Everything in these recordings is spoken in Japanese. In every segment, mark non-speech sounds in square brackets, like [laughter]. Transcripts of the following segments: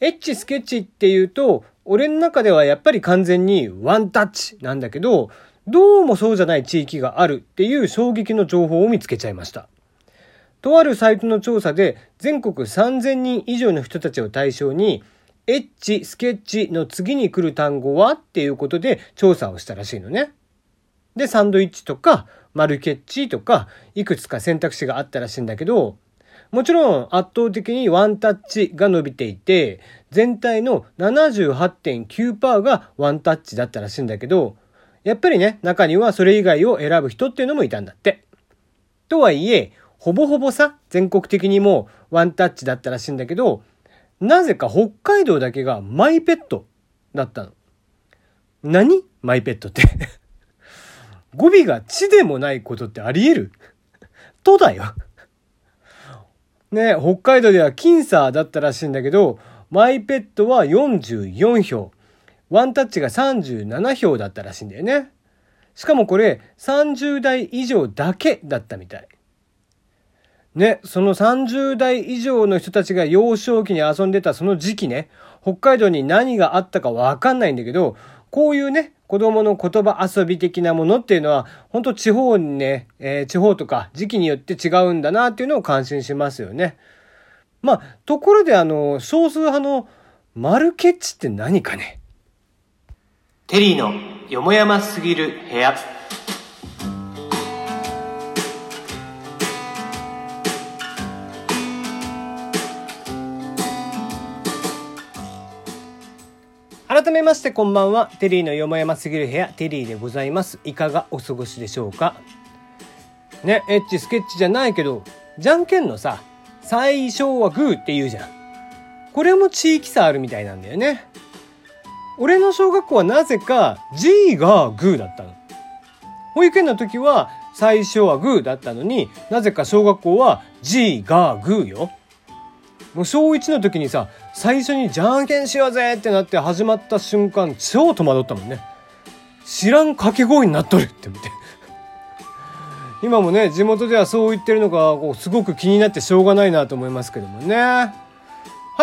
エッチスケッチっていうと、俺の中ではやっぱり完全にワンタッチなんだけど、どうもそうじゃない地域があるっていう衝撃の情報を見つけちゃいました。とあるサイトの調査で全国3000人以上の人たちを対象にエッチ、スケッチの次に来る単語はっていうことで調査をしたらしいのね。で、サンドイッチとか、マルケッチとか、いくつか選択肢があったらしいんだけど、もちろん圧倒的にワンタッチが伸びていて、全体の78.9%がワンタッチだったらしいんだけど、やっぱりね、中にはそれ以外を選ぶ人っていうのもいたんだって。とはいえ、ほぼほぼさ、全国的にもワンタッチだったらしいんだけど、なぜか北海道だけがマイペットだったの。何？マイペットって [laughs] 語尾が地でもないことってあり得る？[laughs] とだよね北海道では僅差だったらしいんだけど、マイペットは44票。ワンタッチが37票だったらしいんだよね。しかもこれ30代以上だけだったみたい。ね、その30代以上の人たちが幼少期に遊んでたその時期ね、北海道に何があったかわかんないんだけど、こういうね、子供の言葉遊び的なものっていうのは、本当地方にね、えー、地方とか時期によって違うんだなっていうのを感心しますよね。まあ、ところであの、少数派のマルケッチって何かね？テリーのよもやますぎる部屋。改めましてこんばんは。テリーのよもやますぎる部屋、テリーでございます。いかがお過ごしでしょうか？ね、エッチスケッチじゃないけど、じゃんけんのさ、最初はグーって言うじゃん。これも地域差あるみたいなんだよね。俺の小学校はなぜか G がグーだったの。保育園の時は最初はグーだったのになぜか小学校は G がグーよ。もう小1の時にさ最初にじゃんけんしようぜってなって始まった瞬間超戸惑ったもんね知らん掛け声になっとるって思って [laughs] 今もね地元ではそう言ってるのがすごく気になってしょうがないなと思いますけどもねは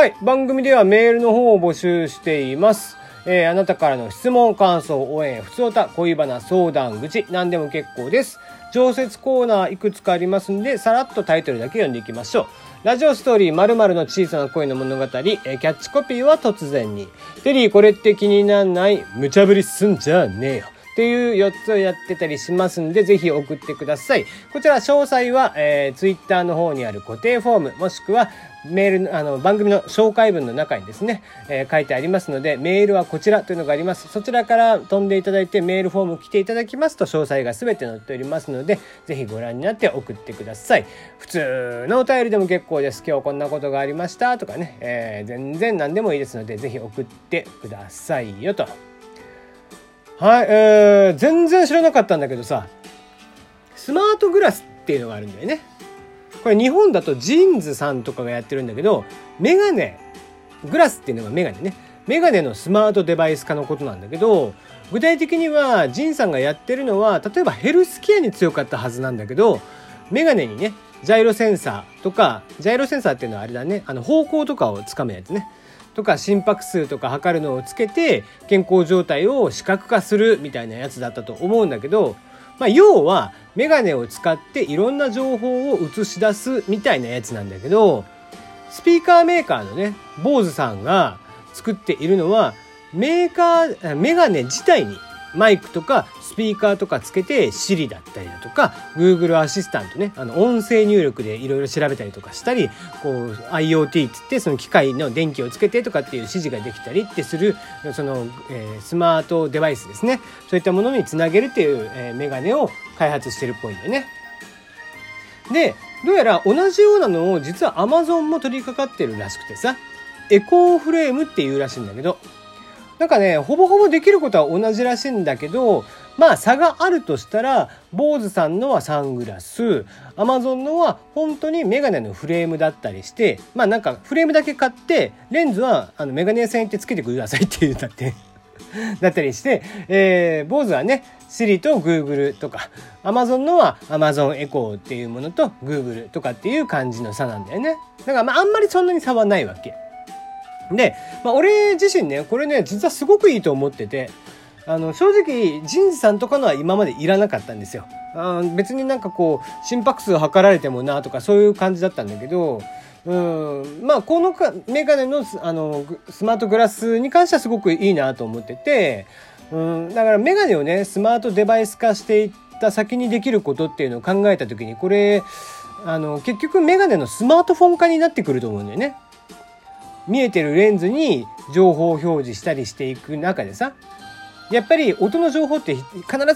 い番組ではメールの方を募集していますえー、あなたからの質問、感想、応援、普通歌、恋バナ、相談、愚痴、何でも結構です。常設コーナーいくつかありますんで、さらっとタイトルだけ読んでいきましょう。ラジオストーリー〇〇の小さな恋の物語、えキャッチコピーは突然に。テリーこれって気になんない無茶ぶりすんじゃねえよ。っていう4つをやってたりしますんで、ぜひ送ってください。こちら詳細は、えー、Twitter の方にある固定フォーム、もしくはメールあの番組の紹介文の中にですね、えー、書いてありますのでメールはこちらというのがあります。そちらから飛んでいただいてメールフォーム来ていただきますと詳細が全て載っておりますのでぜひご覧になって送ってください。普通のお便りでも結構です。今日こんなことがありましたとかね、えー、全然何でもいいですのでぜひ送ってくださいよと。はい、えー、全然知らなかったんだけどさスマートグラスっていうのがあるんだよね。これ日本だとジーンズさんとかがやってるんだけどメガネグラスっていうのがメガネね。メガネのスマートデバイス化のことなんだけど具体的にはジンさんがやってるのは例えばヘルスケアに強かったはずなんだけどメガネにねジャイロセンサーとかジャイロセンサーっていうのはあれだね。あの方向とかをつかむやつね。とか心拍数とか測るのをつけて健康状態を視覚化するみたいなやつだったと思うんだけどまあ、要はメガネを使っていろんな情報を映し出すみたいなやつなんだけどスピーカーメーカーのね坊主さんが作っているのはメーカーメガネ自体にマイクとかピーカーとかつけて Siri だったりだとか Google アシスタントねあの音声入力でいろいろ調べたりとかしたりこう IoT って言ってその機械の電気をつけてとかっていう指示ができたりってするその、えー、スマートデバイスですねそういったものにつなげるっていう、えー、メガネを開発してるっぽいんだよね。でどうやら同じようなのを実は Amazon も取り掛かってるらしくてさエコーフレームっていうらしいんだけどなんかね、ほぼほぼできることは同じらしいんだけど、まあ差があるとしたら、坊主さんのはサングラス、アマゾンのは本当にメガネのフレームだったりして、まあなんかフレームだけ買って、レンズはあのメガネ屋さん行ってつけてくださいって言ったって。[laughs] だったりして、えー、坊主はね、Siri と Google とか、Amazon のは Amazon Echo っていうものと Google とかっていう感じの差なんだよね。だからまああんまりそんなに差はないわけ。で、まあ、俺自身ねこれね実はすごくいいと思っててあの正直人事さんとかのは今までいらなかったんですよ。あ別になんかこう心拍数を測られてもなとかそういう感じだったんだけどうんまあこのかメガネのあのスマートグラスに関してはすごくいいなと思っててうんだからメガネをねスマートデバイス化していった先にできることっていうのを考えた時にこれあの結局メガネのスマートフォン化になってくると思うんだよね。見えてるレンズに情報を表示したりしていく中でさやっぱり音の情報って必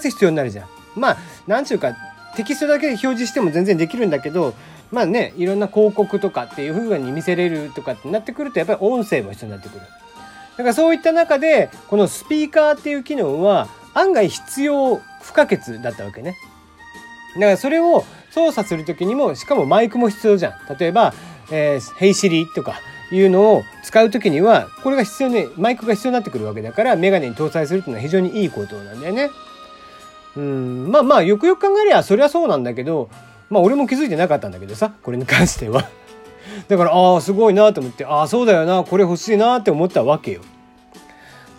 ず必要になるじゃん。まあなんちゅうかテキストだけで表示しても全然できるんだけどまあねいろんな広告とかっていう風に見せれるとかってなってくるとやっぱり音声も必要になってくる。だからそういった中でこのスピーカーっていう機能は案外必要不可欠だったわけね。だからそれを操作する時にもしかもマイクも必要じゃん。例えば「えー、Hey Siri」とかいうのを使う時にはこれが必要ねマイクが必要になってくるわけだからメガネに搭載するっていうのは非常にいいことなんだよね。うんまあまあよくよく考えりゃそりゃそうなんだけどまあ俺も気づいてなかったんだけどさこれに関しては。[laughs] だからああすごいなと思ってああそうだよなこれ欲しいなって思ったわけよ。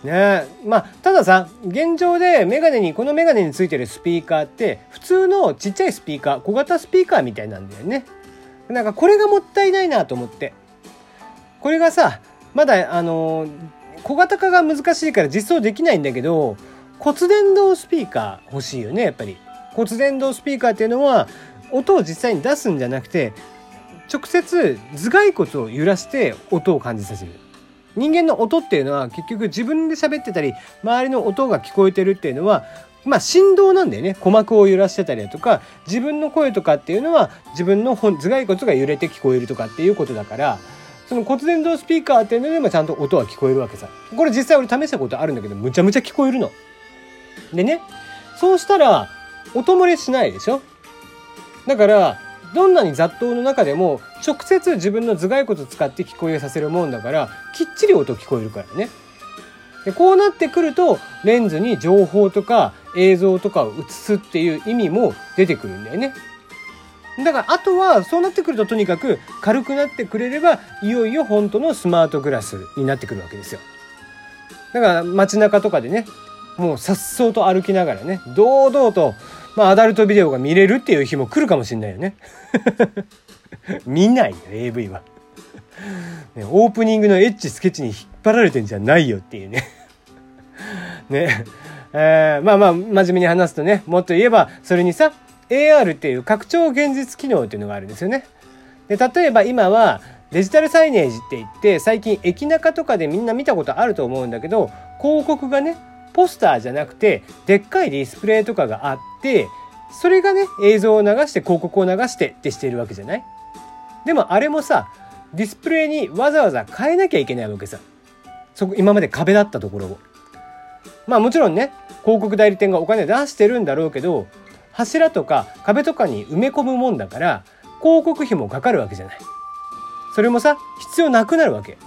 ねまあたださ現状でメガネにこのメガネについてるスピーカーって普通のちっちゃいスピーカー小型スピーカーみたいなんだよね。なんかこれがもったいないなと思って。これがさまだあの小型化が難しいから実装できないんだけど骨伝導スピーカー欲しいよねやっぱり。骨伝導スピーカーっていうのは音を実際に出すんじゃなくて直接頭蓋骨を揺らして音を感じさせる。人間の音っていうのは結局自分で喋ってたり周りの音が聞こえてるっていうのはまあ振動なんだよね。鼓膜を揺らしてたりだとか自分の声とかっていうのは自分の頭蓋骨が揺れて聞こえるとかっていうことだからその骨伝導スピーカーっていうのでもちゃんと音は聞こえるわけさこれ実際俺試したことあるんだけどむちゃむちゃ聞こえるの。でねそうしたら音漏れしないでしょ？だからどんなに雑踏の中でも直接自分の頭蓋骨を使って聞こえさせるもんだからきっちり音聞こえるからね。でこうなってくるとレンズに情報とか映像とかを映すっていう意味も出てくるんだよね。だからあとはそうなってくるととにかく軽くなってくれればいよいよ本当のスマートグラスになってくるわけですよ。だから街中とかでねもう颯爽と歩きながらね堂々と、まあ、アダルトビデオが見れるっていう日も来るかもしんないよね。[laughs] 見ないよ AV は。ね、オープニングのエッチスケッチに引っ張られてんじゃないよっていうね。[laughs] ね。えー、まあまあ真面目に話すとねもっと言えばそれにさ AR っていう拡張現実機能っていうのがあるんですよね。で例えば今はデジタルサイネージって言って最近駅中とかでみんな見たことあると思うんだけど広告がねポスターじゃなくてでっかいディスプレイとかがあってそれがね映像を流して広告を流してってしているわけじゃない？でもあれもさディスプレイにわざわざ変えなきゃいけないわけさ。そこ今まで壁だったところを。まあもちろんね広告代理店がお金出してるんだろうけど柱とか壁とかに埋め込むもんだから広告費もかかるわけじゃない。それもさ必要なくなるわけ。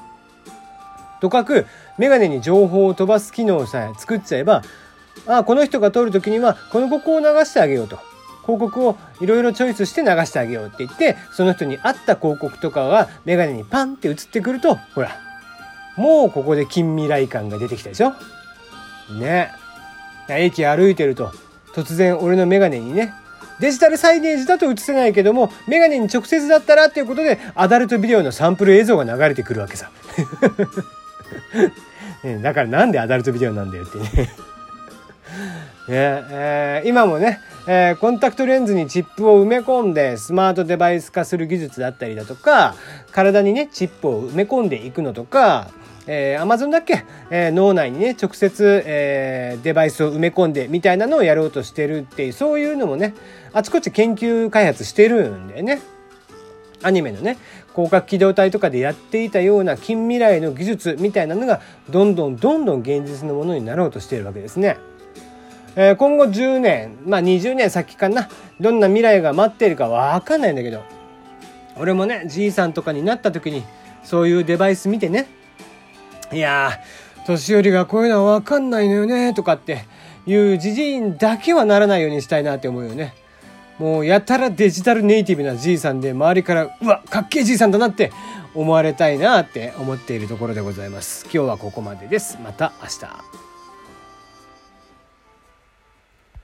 とかくメガネに情報を飛ばす機能さえ作っちゃえばああこの人が通る時にはこの広告を流してあげようと。広告をいろいろチョイスして流してあげようって言ってその人に合った広告とかがメガネにパンって映ってくるとほらもうここで近未来感が出てきたでしょ？ね駅歩いてると突然俺のメガネにねデジタルサイネージだと映せないけどもメガネに直接だったらっていうことでアダルトビデオのサンプル映像が流れてくるわけさ。[laughs] ね、だからなんでアダルトビデオなんだよってね [laughs] ねえー、今もね、えー、コンタクトレンズにチップを埋め込んでスマートデバイス化する技術だったりだとか体にねチップを埋め込んでいくのとかえー、Amazon だっけ、えー、脳内にね直接、えー、デバイスを埋め込んでみたいなのをやろうとしてるっていうそういうのもねあちこち研究開発してるんだよね。アニメのね広角機動隊とかでやっていたような近未来の技術みたいなのがどんどんどんどん現実のものになろうとしているわけですね。えー、今後10年まあ20年先かなどんな未来が待っているか分かんないんだけど俺もねじいさんとかになった時にそういうデバイス見てねいや、年寄りがこういうのはわかんないのよね、とかっていうじじいだけはならないようにしたいなって思うよね。もうやたらデジタルネイティブなじいさんで周りからうわかっけえじいさんだなって思われたいなって思っているところでございます。今日はここまでです。また明日。